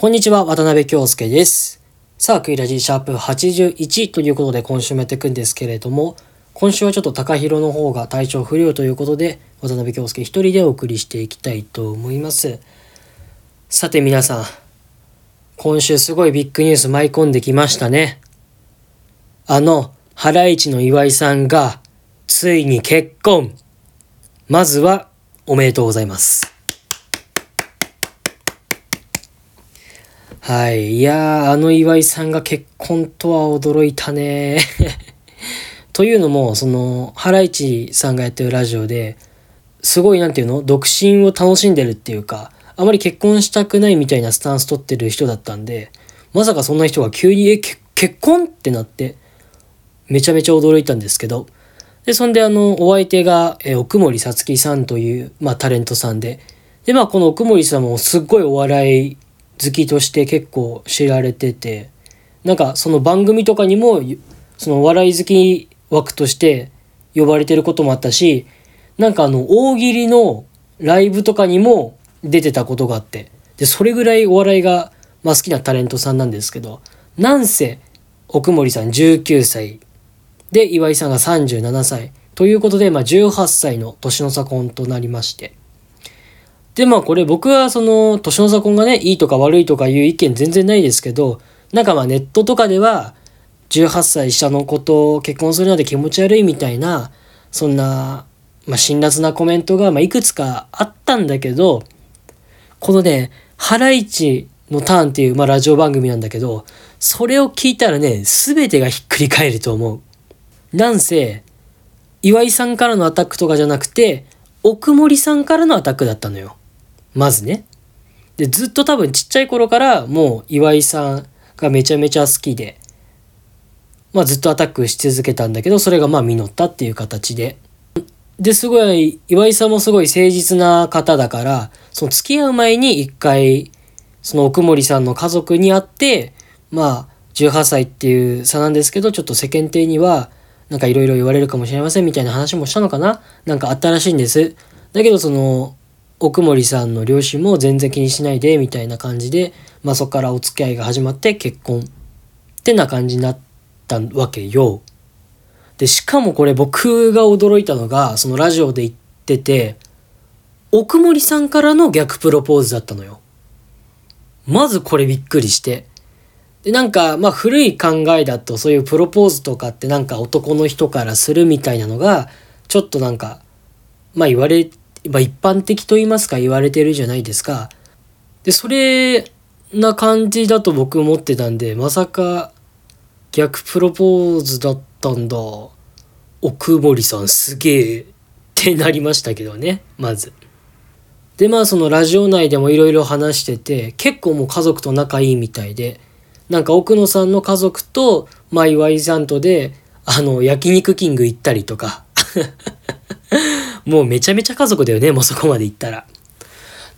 こんにちは、渡辺京介です。さあ、クイラジーシャープ81ということで今週もやっていくんですけれども、今週はちょっと高弘の方が体調不良ということで、渡辺京介一人でお送りしていきたいと思います。さて皆さん、今週すごいビッグニュース舞い込んできましたね。あの、ハライチの岩井さんが、ついに結婚。まずは、おめでとうございます。はい。いやー、あの岩井さんが結婚とは驚いたね。というのも、その、ハライチさんがやってるラジオで、すごいなんていうの？独身を楽しんでるっていうか、あまり結婚したくないみたいなスタンス取ってる人だったんで、まさかそんな人が急に、え、け結婚ってなって、めちゃめちゃ驚いたんですけど、で、そんであの、お相手が、え奥森さつきさんという、まあタレントさんで、で、まあこの奥森さんもすっごいお笑い好きとして結構知られてて、なんかその番組とかにも、そのお笑い好き枠として呼ばれてることもあったし、なんかあの、大喜利のライブとかにも出てたことがあって、で、それぐらいお笑いが、まあ好きなタレントさんなんですけど、なんせ、奥森さん19歳、で、岩井さんが37歳。ということで、まあ、18歳の年の差婚となりまして。で、まあ、これ僕はその、年の差婚がね、いいとか悪いとかいう意見全然ないですけど、なんかまあ、ネットとかでは、18歳下の子と結婚するので気持ち悪いみたいな、そんな、まあ、辛辣なコメントが、まあ、いくつかあったんだけど、このね、ハライチのターンっていう、まあ、ラジオ番組なんだけど、それを聞いたらね、すべてがひっくり返ると思う。なんせ、岩井さんからのアタックとかじゃなくて、奥森さんからのアタックだったのよ。まずね。で、ずっと多分ちっちゃい頃からもう岩井さんがめちゃめちゃ好きで、まあずっとアタックし続けたんだけど、それがまあ実ったっていう形で。で、すごい、岩井さんもすごい誠実な方だから、その付き合う前に一回、その奥森さんの家族に会って、まあ、18歳っていう差なんですけど、ちょっと世間体には、なんかいろいろ言われるかもしれませんみたいな話もしたのかななんかあったらしいんです。だけどその、奥森さんの両親も全然気にしないで、みたいな感じで、まあそこからお付き合いが始まって結婚ってな感じになったわけよ。で、しかもこれ僕が驚いたのが、そのラジオで言ってて、奥森さんからの逆プロポーズだったのよ。まずこれびっくりして。で、なんか、まあ古い考えだとそういうプロポーズとかってなんか男の人からするみたいなのが、ちょっとなんか、まあ言われて、まあ一般的と言いますか言われてるじゃないですか。で、それな感じだと僕思ってたんで、まさか逆プロポーズだったんだ。奥森さんすげえってなりましたけどね、まず。で、まあそのラジオ内でもいろいろ話してて、結構もう家族と仲いいみたいで、なんか奥野さんの家族と、まあ岩井さんとで、あの、焼肉キング行ったりとか。もうめちゃめちゃ家族だよね、もうそこまで行ったら。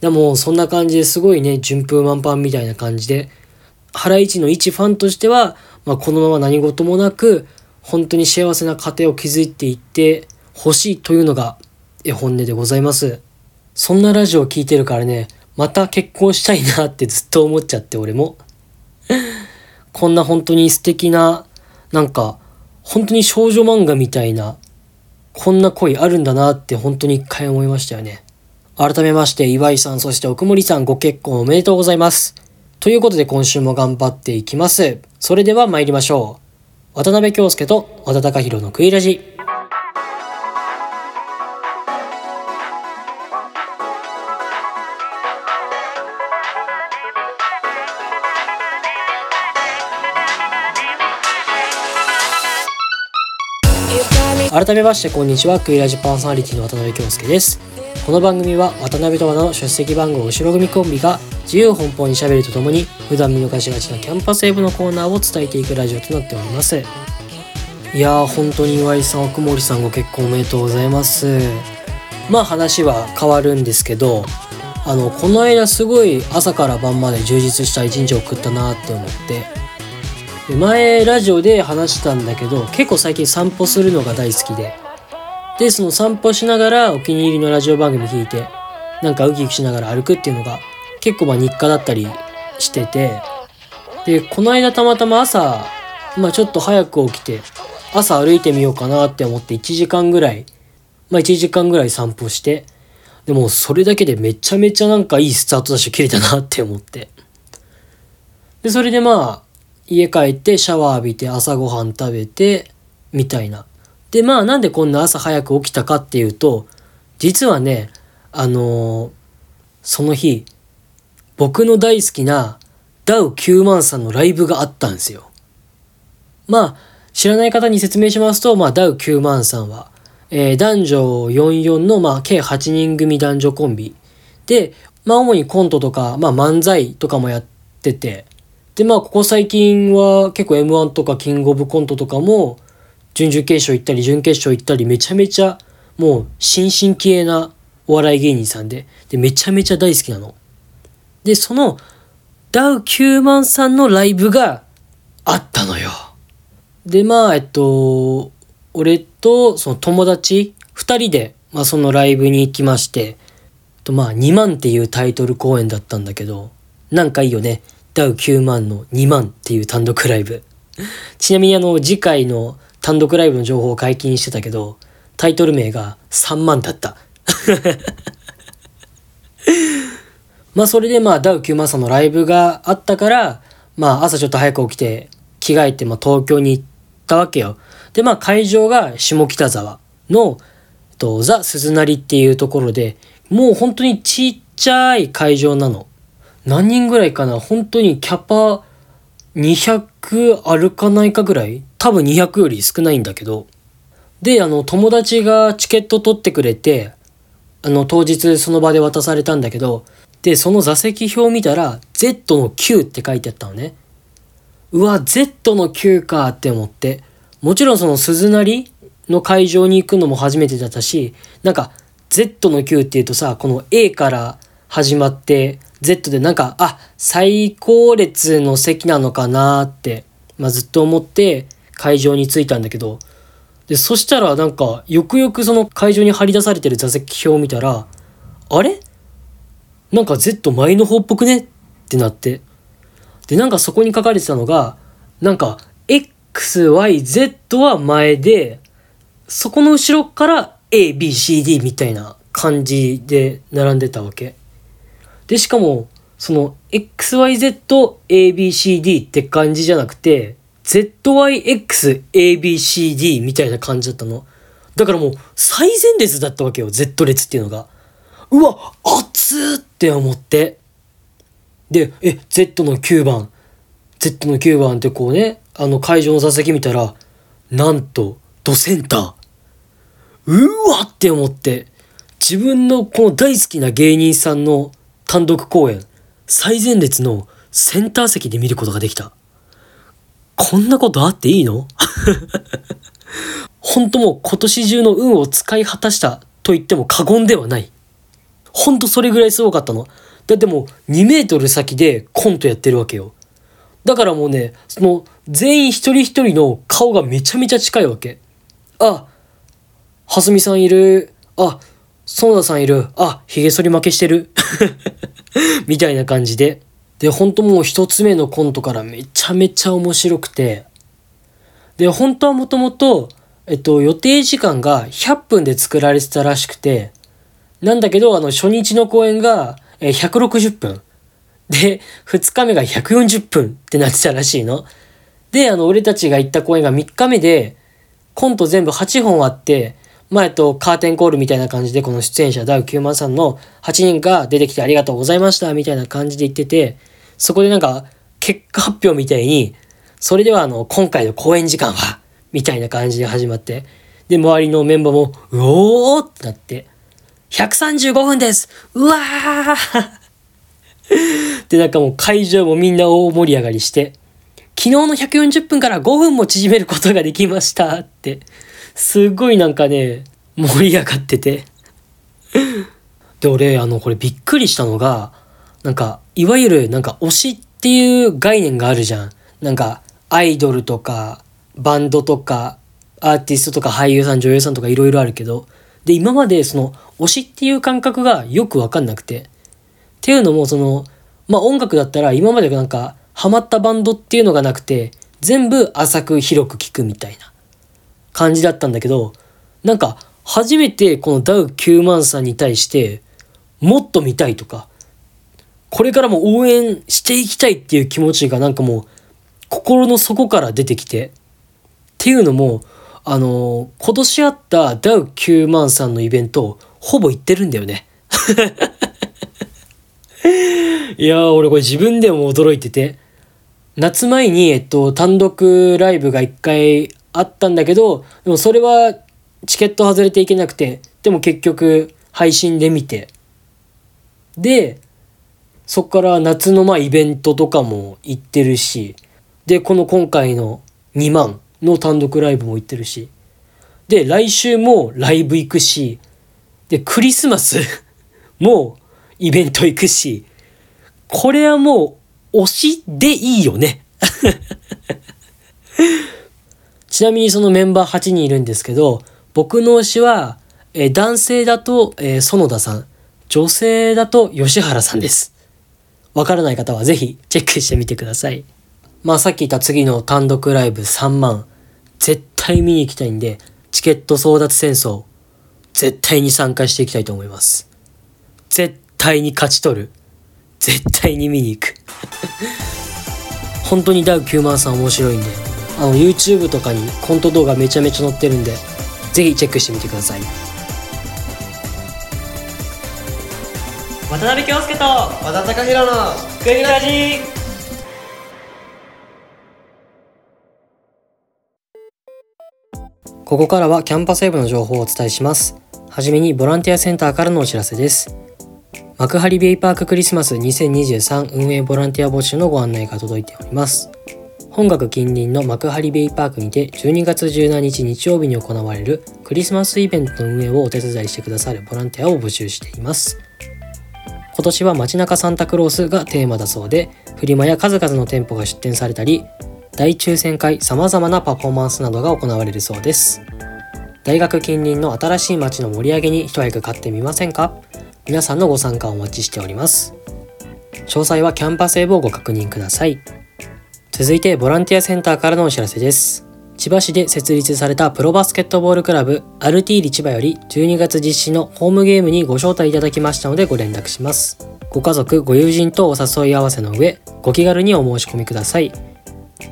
でもそんな感じですごいね、順風満帆みたいな感じで、ハライチの一ファンとしては、まあこのまま何事もなく、本当に幸せな家庭を築いていってほしいというのが、え本音でございます。そんなラジオを聞いてるからね、また結婚したいなって ずっと思っちゃって、俺も。こんな本当に素敵な、なんか、本当に少女漫画みたいな、こんな恋あるんだなって本当に一回思いましたよね。改めまして、岩井さん、そして奥森さんご結婚おめでとうございます。ということで今週も頑張っていきます。それでは参りましょう。渡辺京介と和田隆弘のクイラジ。改めましてこんにちは。クイラジパーソナリティの渡辺京介です。この番組は渡辺と和田の出席番号後ろ組コンビが自由奔放にしゃべるとともに普段見逃しがちなキャンパスウェブのコーナーを伝えていくラジオとなっております。いやー本当に岩井さん奥森さんご結婚おめでとうございます。まあ話は変わるんですけどあのこの間すごい朝から晩まで充実した一日を送ったなって思って前ラジオで話したんだけど結構最近散歩するのが大好きででその散歩しながらお気に入りのラジオ番組聞いてなんかウキウキしながら歩くっていうのが結構まあ日課だったりしてて、で、この間たまたま朝、まあちょっと早く起きて、朝歩いてみようかなって思って1時間ぐらい、まあ1時間ぐらい散歩して、でもそれだけでめちゃめちゃなんかいいスタートダッシュ切れたなって思って。で、それでまあ、家帰ってシャワー浴びて朝ごはん食べて、みたいな。で、まあなんでこんな朝早く起きたかっていうと、実はね、あのー、その日、僕の大好きなダウ9万さんのライブがあったんですよ。まあ、知らない方に説明しますと、まあ、ダウ9万さんは、えー、男女44の、まあ、計8人組男女コンビ。で、まあ、主にコントとか、まあ、漫才とかもやってて、で、まあ、ここ最近は結構 M1 とかキングオブコントとかも、準々決勝行ったり、準決勝行ったり、めちゃめちゃ、もう、新進気鋭なお笑い芸人さんで、で、めちゃめちゃ大好きなの。で、その、ダウ9万さんのライブがあったのよ。で、まあ、えっと、俺とその友達2人で、まあ、そのライブに行きまして、とまあ、2万っていうタイトル公演だったんだけど、なんかいいよね。ダウ9万の2万っていう単独ライブ。ちなみにあの、次回の単独ライブの情報を解禁してたけど、タイトル名が3万だった。まあそれでまあダウ9万さんのライブがあったから、まあ朝ちょっと早く起きて着替えてまあ東京に行ったわけよ。でまあ会場が下北沢の、と、ザ・鈴なりっていうところで、もう本当にちっちゃい会場なの。何人ぐらいかな？本当にキャパ200あるかないかぐらい？多分200より少ないんだけど。で、あの、友達がチケット取ってくれて、あの、当日その場で渡されたんだけど、で、その座席表見たら、Z の9って書いてあったのね。うわ、Z の9かって思って。もちろんその鈴なりの会場に行くのも初めてだったし、なんか Z の9って言うとさ、この A から始まって Z でなんか、あ、最高列の席なのかなって、まあ、ずっと思って会場に着いたんだけど、で、そしたらなんか、よくよくその会場に張り出されてる座席表を見たら、あれ？なんか Z 前の方っぽくね？ってなって。で、なんかそこに書かれてたのが、なんか X、Y、Z は前で、そこの後ろから A、B、C、D みたいな感じで並んでたわけ。で、しかも、その XYZ、ABCD って感じじゃなくて、ZYX、ABCD みたいな感じだったの。だからもう最前列だったわけよ、Z 列っていうのが。うわ、熱って思って。で、え、Z の9番、Z の9番ってこうね、あの会場の座席見たら、なんと、ドセンター。うわって思って、自分のこの大好きな芸人さんの単独公演、最前列のセンター席で見ることができた。こんなことあっていいの？本当もう今年中の運を使い果たしたと言っても過言ではない。ほんとそれぐらいすごかったの。だってもう2メートル先でコントやってるわけよ。だからもうね、その全員一人一人の顔がめちゃめちゃ近いわけ。あ、はすみさんいる。あ、園田さんいる。あ、髭剃り負けしてる。みたいな感じで。で、本当もう一つ目のコントからめちゃめちゃ面白くて。で、本当はもともと、えっと、予定時間が100分で作られてたらしくて、なんだけど、あの、初日の公演が160分。で、2日目が140分ってなってたらしいの。で、あの、俺たちが行った公演が3日目で、コント全部8本あって、まあ、えっと、カーテンコールみたいな感じで、この出演者、ダウ9万さんの8人が出てきてありがとうございました、みたいな感じで言ってて、そこでなんか、結果発表みたいに、それではあの、今回の公演時間は、みたいな感じで始まって、で、周りのメンバーも、うおーってなって、135分です。うわー。で、なんかもう会場もみんな大盛り上がりして、昨日の140分から5分も縮めることができましたって、すごいなんかね、盛り上がってて。で、俺、あの、これびっくりしたのが、なんか、いわゆるなんか推しっていう概念があるじゃん。なんか、アイドルとか、バンドとか、アーティストとか俳優さん、女優さんとかいろいろあるけど、で、今までその推しっていう感覚がよくわかんなくて。っていうのも、その、まあ音楽だったら今までなんかハマったバンドっていうのがなくて、全部浅く広く聴くみたいな感じだったんだけど、なんか初めてこのダウ9万さんに対してもっと見たいとか、これからも応援していきたいっていう気持ちがなんかもう心の底から出てきて、っていうのも、あの今年あったダウ9万さんのイベント、ほぼ行ってるんだよね。いやー、俺これ自分でも驚いてて。夏前に、えっと、単独ライブが一回あったんだけど、でもそれはチケット外れていけなくて、でも結局配信で見て。で、そっから夏のまあイベントとかも行ってるし、で、この今回の2万の単独ライブも行ってるし、で、来週もライブ行くし、で、クリスマス もイベント行くし、これはもう推しでいいよね。ちなみにそのメンバー8人いるんですけど、僕の推しは、えー、男性だと、えー、園田さん、女性だと吉原さんです。わからない方はぜひチェックしてみてください。まあさっき言った次の単独ライブ3万、絶対見に行きたいんで、チケット争奪戦争、絶対に参加していきたいと思います。絶対に勝ち取る。絶対に見に行く。本当にダウ9万さん面白いんで、あの YouTube とかにコント動画めちゃめちゃ載ってるんで、ぜひチェックしてみてください。渡辺京介と和田貴弘のクイラジここからはキャンパスウェブの情報をお伝えします。はじめにボランティアセンターからのお知らせです。幕張ベイパーククリスマス2023運営ボランティア募集のご案内が届いております。本学近隣の幕張ベイパークにて12月17日日曜日に行われるクリスマスイベントの運営をお手伝いしてくださるボランティアを募集しています。今年は街中サンタクロースがテーマだそうで、フリマや数々の店舗が出店されたり、大抽選会様々なパフォーマンスなどが行われるそうです。大学近隣の新しい街の盛り上げに一役買ってみませんか？皆さんのご参加をお待ちしております。詳細はキャンパスウェブをご確認ください。続いてボランティアセンターからのお知らせです。千葉市で設立されたプロバスケットボールクラブアルティーリ千葉より12月実施のホームゲームにご招待いただきましたのでご連絡します。ご家族、ご友人とお誘い合わせの上、ご気軽にお申し込みください。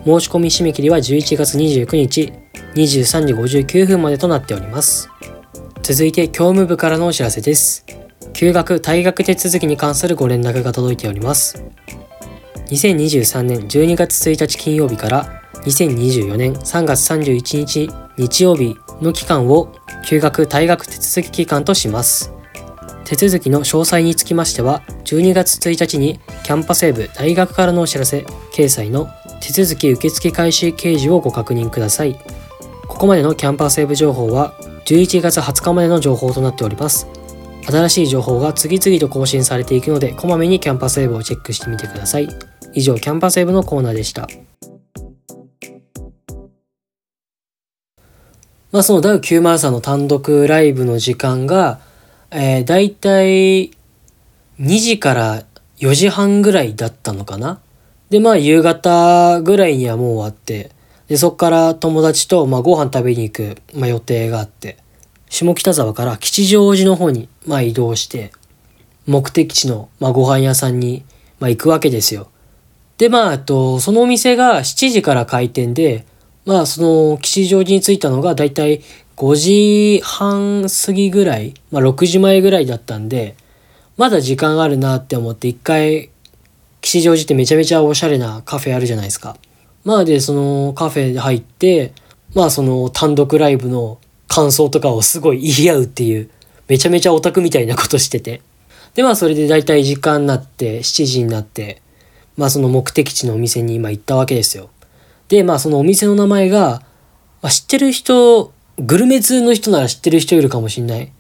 申し込み締め切りは11月29日23時59分までとなっております。続いて教務部からのお知らせです。休学退学手続きに関するご連絡が届いております。2023年12月1日金曜日から2024年3月31日日曜日の期間を休学退学手続き期間とします。手続きの詳細につきましては、12月1日にキャンパスウェブ大学からのお知らせ掲載の手続き受付開始掲示をご確認ください。ここまでのキャンパスウェブ情報は11月20日までの情報となっております。新しい情報が次々と更新されていくので、こまめにキャンパスウェブをチェックしてみてください。以上、キャンパスウェブのコーナーでした。まあ、そのダウ903の単独ライブの時間が、えー、だいたい2時から4時半ぐらいだったのかなで、まあ、夕方ぐらいにはもう終わって、で、そっから友達と、まあ、ご飯食べに行く、まあ、予定があって、下北沢から吉祥寺の方に、まあ、移動して、目的地の、まあ、ご飯屋さんに、まあ、行くわけですよ。で、まあ、と、そのお店が7時から開店で、まあ、その、吉祥寺に着いたのがだいたい5時半過ぎぐらい、まあ、6時前ぐらいだったんで、まだ時間あるなって思って一回、吉祥寺ってめちゃめちゃおしゃれなカフェあるじゃないですか。まあで、そのカフェで入って、まあその単独ライブの感想とかをすごい言い合うっていう、めちゃめちゃオタクみたいなことしてて。で、まあそれで大体時間になって、7時になって、まあその目的地のお店に今行ったわけですよ。で、まあそのお店の名前が、まあ、知ってる人、グルメ通の人なら知ってる人いるかもしんない。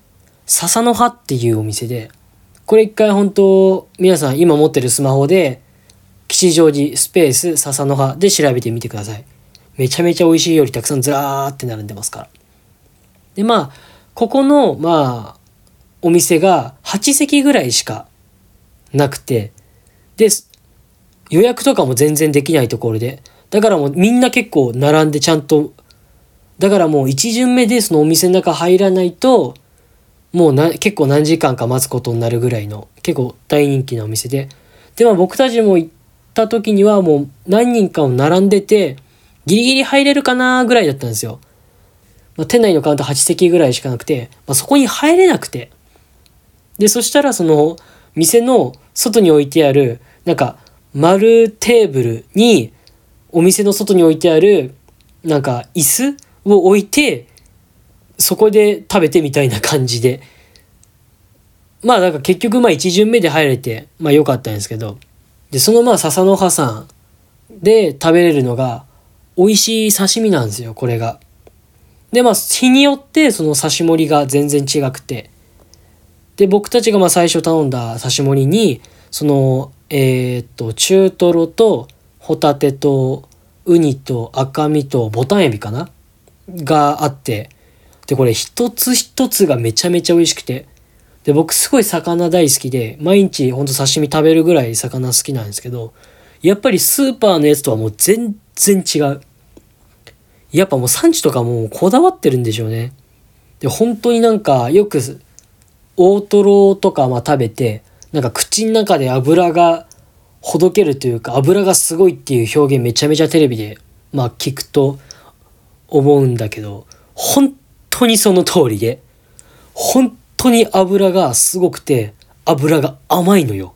笹の葉っていうお店で、これ一回本当、皆さん今持ってるスマホで、吉祥寺スペース笹の葉で調べてみてください。めちゃめちゃ美味しいよりたくさんずらーって並んでますから。で、まあ、ここの、まあ、お店が8席ぐらいしかなくて、で、予約とかも全然できないところで。だからもうみんな結構並んでちゃんと、だからもう一巡目でそのお店の中入らないと、もうな結構何時間か待つことになるぐらいの結構大人気なお店で。で、まあ僕たちも行った時にはもう何人かを並んでて、ギリギリ入れるかなぐらいだったんですよ。まあ、店内のカウント8席ぐらいしかなくて、まあ、そこに入れなくて。で、そしたらその店の外に置いてある、なんか丸テーブルにお店の外に置いてあるなんか椅子を置いてそこで食べてみたいな感じで。まあなんか結局まあ1巡目で入れてまあ良かったんですけど。でそのまあ笹の葉さんで食べれるのが美味しい刺身なんですよこれが。でまあ日によってその刺し盛りが全然違くて。で僕たちがまあ最初頼んだ刺し盛りにそのえー、っと中トロとホタテとウニと赤身とボタンエビかな？があってでこれ一つ一つがめちゃめちゃ美味しくてで僕すごい魚大好きで毎日ほんと刺身食べるぐらい魚好きなんですけどやっぱりスーパーのやつとはもう全然違う。やっぱもう産地とかもうこだわってるんでしょうね。で本当になんかよく大トロとかまあ食べてなんか口の中で油がほどけるというか油がすごいっていう表現めちゃめちゃテレビでまあ聞くと思うんだけど本当にその通りで本当に油がすごくて油が甘いのよ。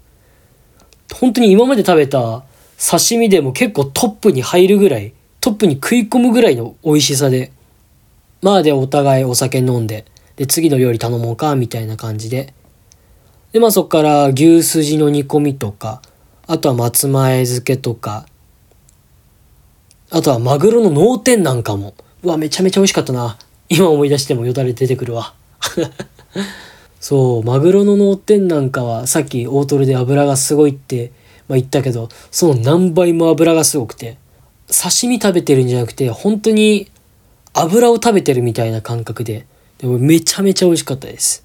本当に今まで食べた刺身でも結構トップに入るぐらいトップに食い込むぐらいの美味しさでまあでお互いお酒飲んでで次の料理頼もうかみたいな感じででまあそっから牛すじの煮込みとかあとは松前漬けとかあとはマグロの脳天なんかも。うわめちゃめちゃ美味しかったな。今思い出してもよだれ出てくるわ。そうマグロの脳天なんかはさっき大トロで油がすごいって、まあ、言ったけどその何倍も油がすごくて刺身食べてるんじゃなくて本当に油を食べてるみたいな感覚ででもめちゃめちゃ美味しかったです。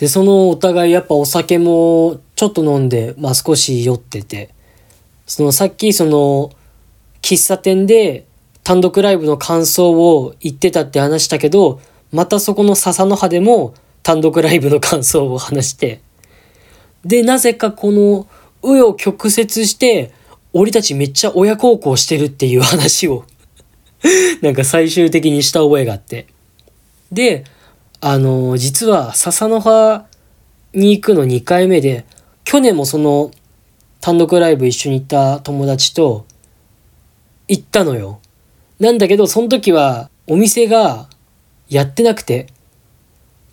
でそのお互いやっぱお酒もちょっと飲んで、まあ、少し酔ってて。そのさっきその喫茶店で単独ライブの感想を言ってたって話したけどまたそこの笹の葉でも単独ライブの感想を話して。でなぜかこの紆余曲折して俺たちめっちゃ親孝行してるっていう話をなんか最終的にした覚えがあって。であの実は笹の葉に行くの2回目で去年もその単独ライブ一緒に行った友達と行ったのよ。なんだけどその時はお店がやってなくてっ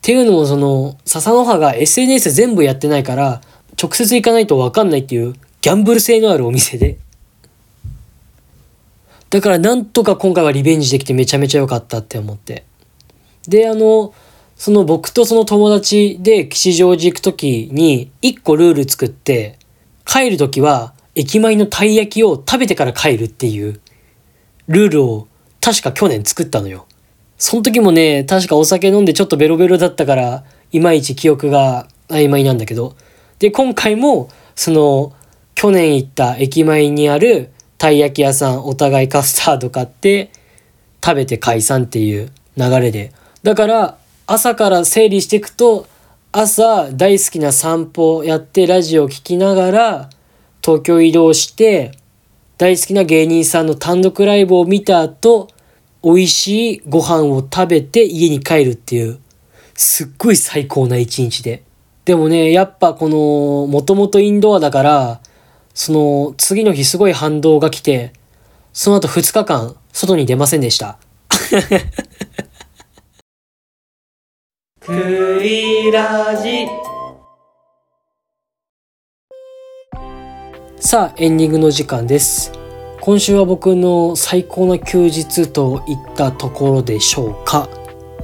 ていうのもその笹の葉が SNS 全部やってないから直接行かないと分かんないっていうギャンブル性のあるお店でだからなんとか今回はリベンジできてめちゃめちゃ良かったって思ってであのその僕とその友達で吉祥寺行く時に一個ルール作って帰る時は駅前のたい焼きを食べてから帰るっていうルールを確か去年作ったのよ。その時もね、確かお酒飲んでちょっとベロベロだったから、いまいち記憶が曖昧なんだけど。で、今回も、その、去年行った駅前にあるたい焼き屋さん、お互いカスタード買って、食べて解散っていう流れで。だから、朝から整理していくと、朝大好きな散歩をやってラジオを聴きながら、東京移動して、大好きな芸人さんの単独ライブを見た後、美味しいご飯を食べて家に帰るっていう、すっごい最高な一日で。でもね、やっぱこの、もともとインドアだから、その、次の日すごい反動が来て、その後2日間、外に出ませんでした。クイラジさあ、エンディングの時間です。今週は僕の最高な休日といったところでしょうか。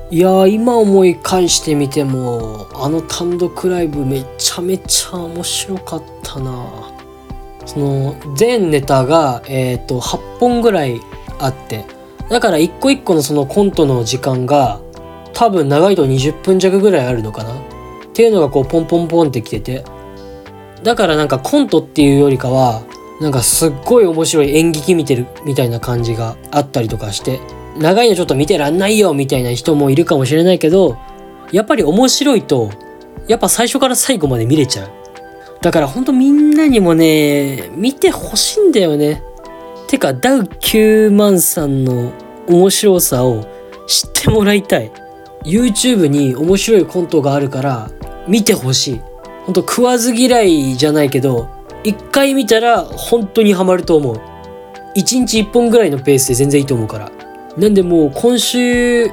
いや、今思い返してみても、あの単独ライブめちゃめちゃ面白かったなその、全ネタが、えっ、と、8本ぐらいあって、だから一個一個のそのコントの時間が、多分長いと20分弱ぐらいあるのかなっていうのがこうポンポンポンってきてて、だからなんかコントっていうよりかはなんかすっごい面白い演劇見てるみたいな感じがあったりとかして長いのちょっと見てらんないよみたいな人もいるかもしれないけどやっぱり面白いとやっぱ最初から最後まで見れちゃう。だからほんとみんなにもね見てほしいんだよね。てかダウ9万さんの面白さを知ってもらいたい。YouTube に面白いコントがあるから見てほしい。ほんと食わず嫌いじゃないけど一回見たら本当にハマると思う。一日一本ぐらいのペースで全然いいと思うから。なんでもう今週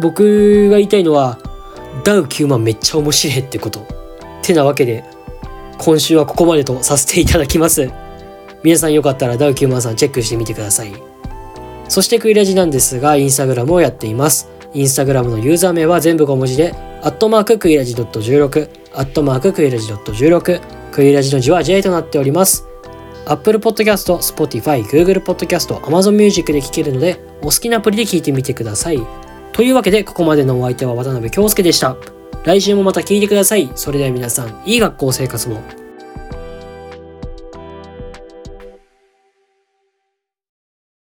僕が言いたいのはダウ9万めっちゃ面白いってこと。てなわけで今週はここまでとさせていただきます。皆さんよかったらダウ9万さんチェックしてみてください。そしてクイラジなんですがインスタグラムをやっています。インスタグラムのユーザー名は全部小文字でアットマーククイラジドット .16 アットマーククイラジドット .16 クイラジの字は J となっております。Apple Podcast、Spotify、Google Podcast、Amazon Music で聴けるので、お好きなアプリで聴いてみてください。というわけで、ここまでのお相手は渡辺京介でした。来週もまた聞いてください。それでは皆さん、いい学校生活を。